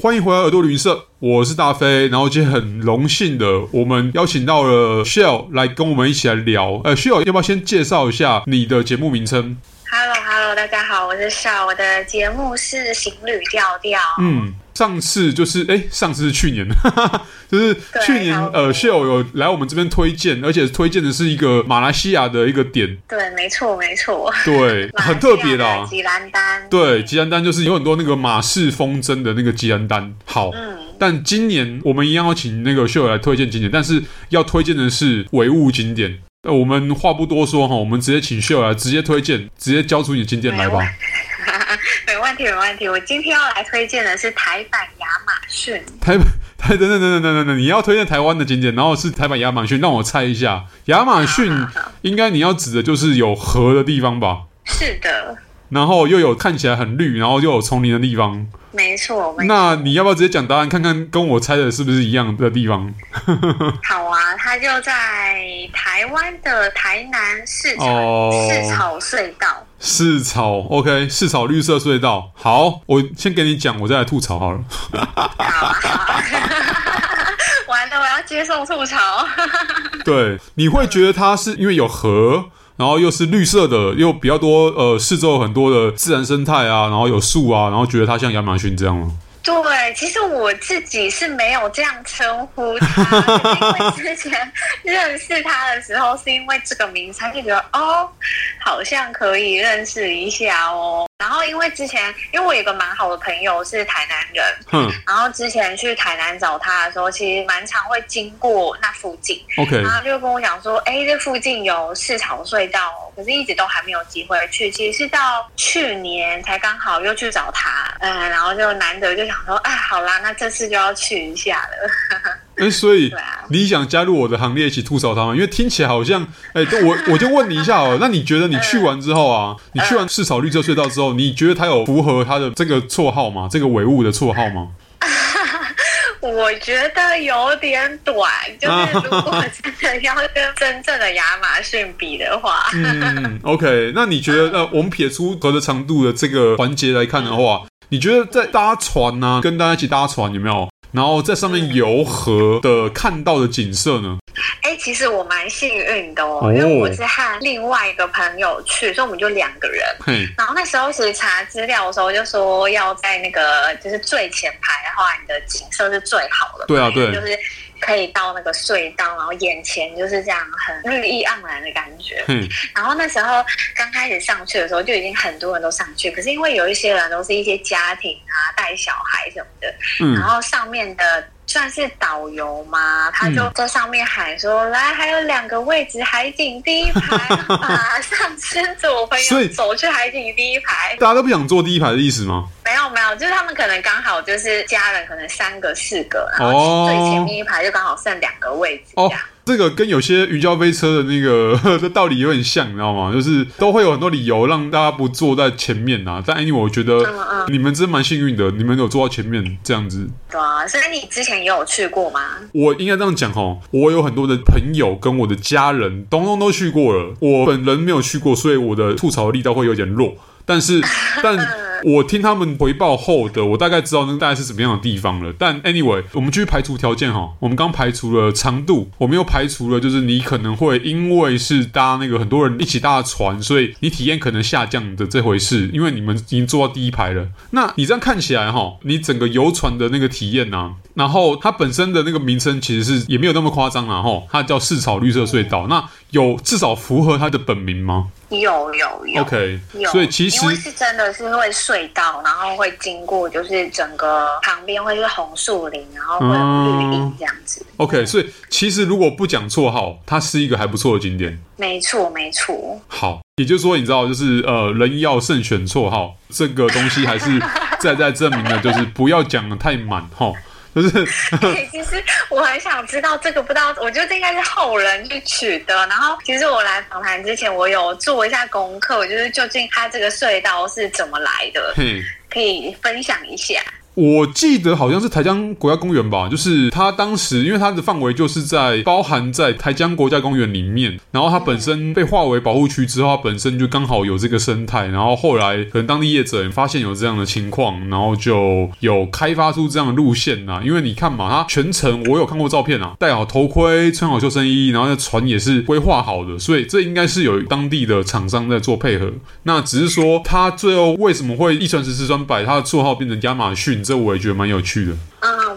欢迎回来耳朵旅行社，我是大飞。然后今天很荣幸的，我们邀请到了 Shell 来跟我们一起来聊。呃，Shell 要不要先介绍一下你的节目名称大家好，我是 Shell，我的节目是行旅调调。嗯。上次就是哎，上次是去年，就是去年呃，Shell 有来我们这边推荐，而且推荐的是一个马来西亚的一个点。对，没错，没错。对，很特别的啊。吉兰丹。对，吉兰丹就是有很多那个马式风筝的那个吉兰丹。好，嗯。但今年我们一样要请那个 Shell 来推荐景点，但是要推荐的是唯物景点。呃，我们话不多说哈，我们直接请 Shell 来直接推荐，直接交出你的景点来吧。没问题，没问题。我今天要来推荐的是台版亚马逊。台版 台等等等等等等等，你要推荐台湾的景点，然后是台版亚马逊，让我猜一下，亚马逊应该你要指的就是有河的地方吧？是的。然后又有看起来很绿，然后又有丛林的地方。没错，没错。那你要不要直接讲答案，看看跟我猜的是不是一样的地方？好啊，它就在台湾的台南市草、哦、市草隧道。市草，OK，市草绿色隧道。好，我先给你讲，我再来吐槽好了。好啊，好啊。完了，我要接受吐槽。对，你会觉得它是因为有河，然后又是绿色的，又比较多，呃，四周有很多的自然生态啊，然后有树啊，然后觉得它像亚马逊这样吗？对，其实我自己是没有这样称呼他，因为 之前认识他的时候，是因为这个名称就觉得哦，好像可以认识一下哦。然后因为之前，因为我有个蛮好的朋友是台南人，嗯，然后之前去台南找他的时候，其实蛮常会经过那附近，OK，然后就跟我讲说，哎，这附近有市场隧道，可是一直都还没有机会去。其实是到去年才刚好又去找他，嗯，然后就难得就想。说啊，好啦，那这次就要去一下了。哎、欸，所以你想加入我的行列一起吐槽他吗？因为听起来好像，哎、欸，我我就问你一下哦，那你觉得你去完之后啊，你去完市草绿色隧道之后，你觉得他有符合他的这个绰号吗？这个唯物的绰号吗？我觉得有点短，就是如果真的要跟真正的亚马逊比的话，嗯，OK，那你觉得呃，我们撇出隔的长度的这个环节来看的话。你觉得在搭船呢、啊，跟大家一起搭船有没有？然后在上面游河的看到的景色呢？哎、欸，其实我蛮幸运的哦，哦，因为我是和另外一个朋友去，所以我们就两个人。嗯。然后那时候其实查资料的时候就说要在那个就是最前排的话，你的景色是最好的。对啊，对，就是。可以到那个隧道，然后眼前就是这样很绿意盎然的感觉。嗯，然后那时候刚开始上去的时候，就已经很多人都上去。可是因为有一些人都是一些家庭啊，带小孩什么的，嗯，然后上面的。算是导游吗？他就在上面喊说：“嗯、来，还有两个位置，海景第一排，马上牵着我朋友走去海景第一排。”大家都不想坐第一排的意思吗？就是他们可能刚好就是家人，可能三个、四个，然后最前面一排就刚好剩两个位置这样。哦这个跟有些云霄飞车的那个 的道理有点像，你知道吗？就是都会有很多理由让大家不坐在前面呐、啊。但因为我觉得你们真蛮幸运的，你们有坐到前面这样子。对啊，所以你之前也有去过吗？我应该这样讲哈，我有很多的朋友跟我的家人，东东都去过了。我本人没有去过，所以我的吐槽力道会有点弱。但是，但。我听他们回报后的，我大概知道那大概是什么样的地方了。但 anyway，我们继续排除条件哈。我们刚排除了长度，我们又排除了就是你可能会因为是搭那个很多人一起搭的船，所以你体验可能下降的这回事。因为你们已经坐到第一排了。那你这样看起来哈，你整个游船的那个体验啊，然后它本身的那个名称其实是也没有那么夸张啦哈。它叫市草绿色隧道。那有至少符合它的本名吗？有有有，OK，有，所以其实因为是真的是会隧道，然后会经过，就是整个旁边会是红树林，然后会有绿荫这样子。嗯、OK，所以其实如果不讲绰号，它是一个还不错的景点。没错，没错。好，也就是说，你知道，就是呃，人要慎选绰号，这个东西还是再再证明了，就是不要讲的太满哈。就是 对，其实我很想知道这个，不知道，我觉得这应该是后人去取的。然后，其实我来访谈之前，我有做一下功课，就是究竟它这个隧道是怎么来的，可以分享一下。我记得好像是台江国家公园吧，就是它当时因为它的范围就是在包含在台江国家公园里面，然后它本身被划为保护区之后，它本身就刚好有这个生态，然后后来可能当地业者发现有这样的情况，然后就有开发出这样的路线呐。因为你看嘛，它全程我有看过照片啊，戴好头盔，穿好救生衣，然后那船也是规划好的，所以这应该是有当地的厂商在做配合。那只是说它最后为什么会一传十，十传百，它的绰号变成亚马逊，这我也觉得蛮有趣的。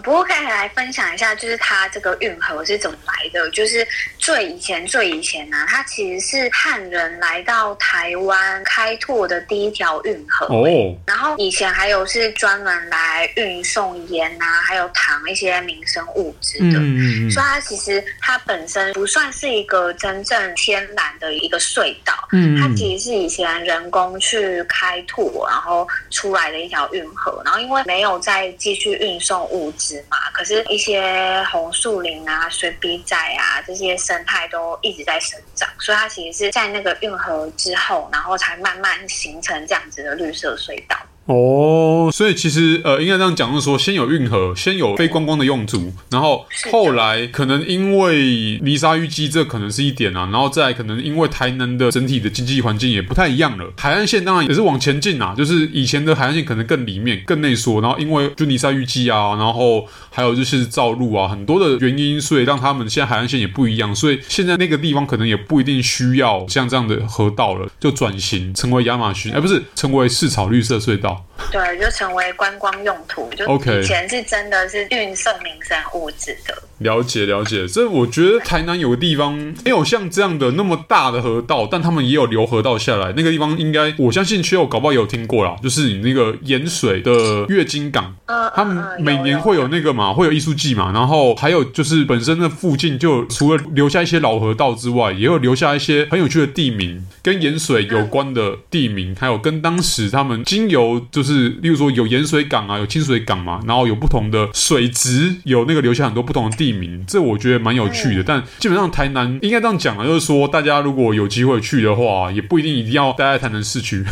不过可以来分享一下，就是它这个运河是怎么来的？就是最以前、最以前呢、啊，它其实是汉人来到台湾开拓的第一条运河。哦。然后以前还有是专门来运送盐啊，还有糖一些民生物资的。嗯嗯嗯。所以它其实它本身不算是一个真正天然的一个隧道。嗯。它其实是以前人工去开拓，然后出来的一条运河。然后因为没有再继续运送。物嘛，可是，一些红树林啊、水笔仔啊这些生态都一直在生长，所以它其实是在那个运河之后，然后才慢慢形成这样子的绿色隧道。哦，所以其实呃，应该这样讲，就是说，先有运河，先有非观光的用途，然后后来可能因为泥沙淤积，这可能是一点啊，然后再可能因为台南的整体的经济环境也不太一样了，海岸线当然也是往前进啊，就是以前的海岸线可能更里面、更内缩，然后因为就泥沙淤积啊，然后还有就是造路啊，很多的原因，所以让他们现在海岸线也不一样，所以现在那个地方可能也不一定需要像这样的河道了，就转型成为亚马逊，而、欸、不是成为市草绿色隧道。到。对，就成为观光用途。就以前是真的是运送民生物资的。了解了解，这我觉得台南有个地方没有像这样的那么大的河道，但他们也有留河道下来。那个地方应该，我相信其实我搞不好也有听过啦，就是你那个盐水的月经港，他们每年会有那个嘛，会有艺术季嘛，然后还有就是本身的附近就除了留下一些老河道之外，也有留下一些很有趣的地名，跟盐水有关的地名，还有跟当时他们经由就是，例如说有盐水港啊，有清水港嘛，然后有不同的水质，有那个留下很多不同的地名。名，这我觉得蛮有趣的，但基本上台南应该这样讲啊，就是说大家如果有机会去的话，也不一定一定要待在台南市区。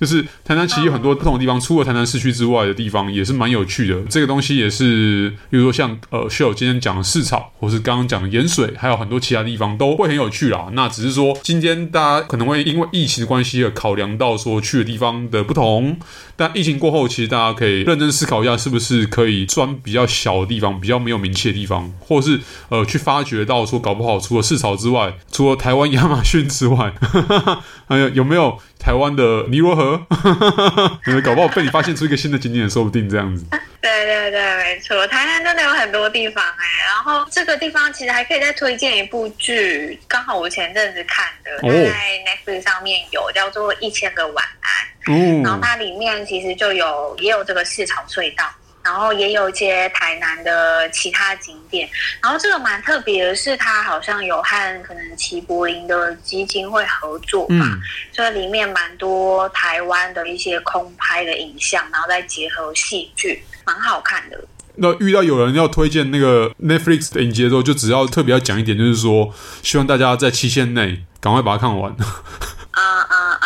就是台南其实有很多不同的地方，除了台南市区之外的地方也是蛮有趣的。这个东西也是，比如说像呃秀今天讲的市草，或是刚刚讲的盐水，还有很多其他地方都会很有趣啦。那只是说今天大家可能会因为疫情的关系而考量到说去的地方的不同，但疫情过后，其实大家可以认真思考一下，是不是可以钻比较小的地方，比较没有名气的地方，或是呃去发掘到说搞不好除了市草之外，除了台湾亚马逊之外，还有有没有？台湾的尼罗河，搞不好被你发现出一个新的景点，说不定这样子。对对对，没错，台南真的有很多地方哎。然后这个地方其实还可以再推荐一部剧，刚好我前阵子看的，在 Netflix 上面有叫做《一千个晚安》，哦，然后它里面其实就有也有这个市场隧道。然后也有一些台南的其他景点，然后这个蛮特别的是，它好像有和可能齐柏林的基金会合作嘛，嗯、所以里面蛮多台湾的一些空拍的影像，然后再结合戏剧，蛮好看的。那遇到有人要推荐那个 Netflix 的影集的时候，就只要特别要讲一点，就是说希望大家在期限内赶快把它看完。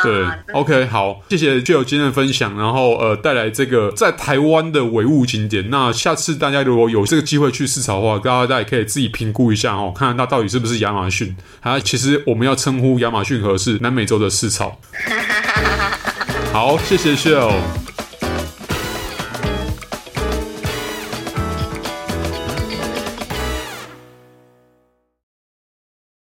对，OK，好，谢谢 Jill 今天的分享，然后呃带来这个在台湾的唯物景点。那下次大家如果有这个机会去市场的话，大家也可以自己评估一下哦，看看它到底是不是亚马逊。啊其实我们要称呼亚马逊河是南美洲的市草。好，谢谢 Jill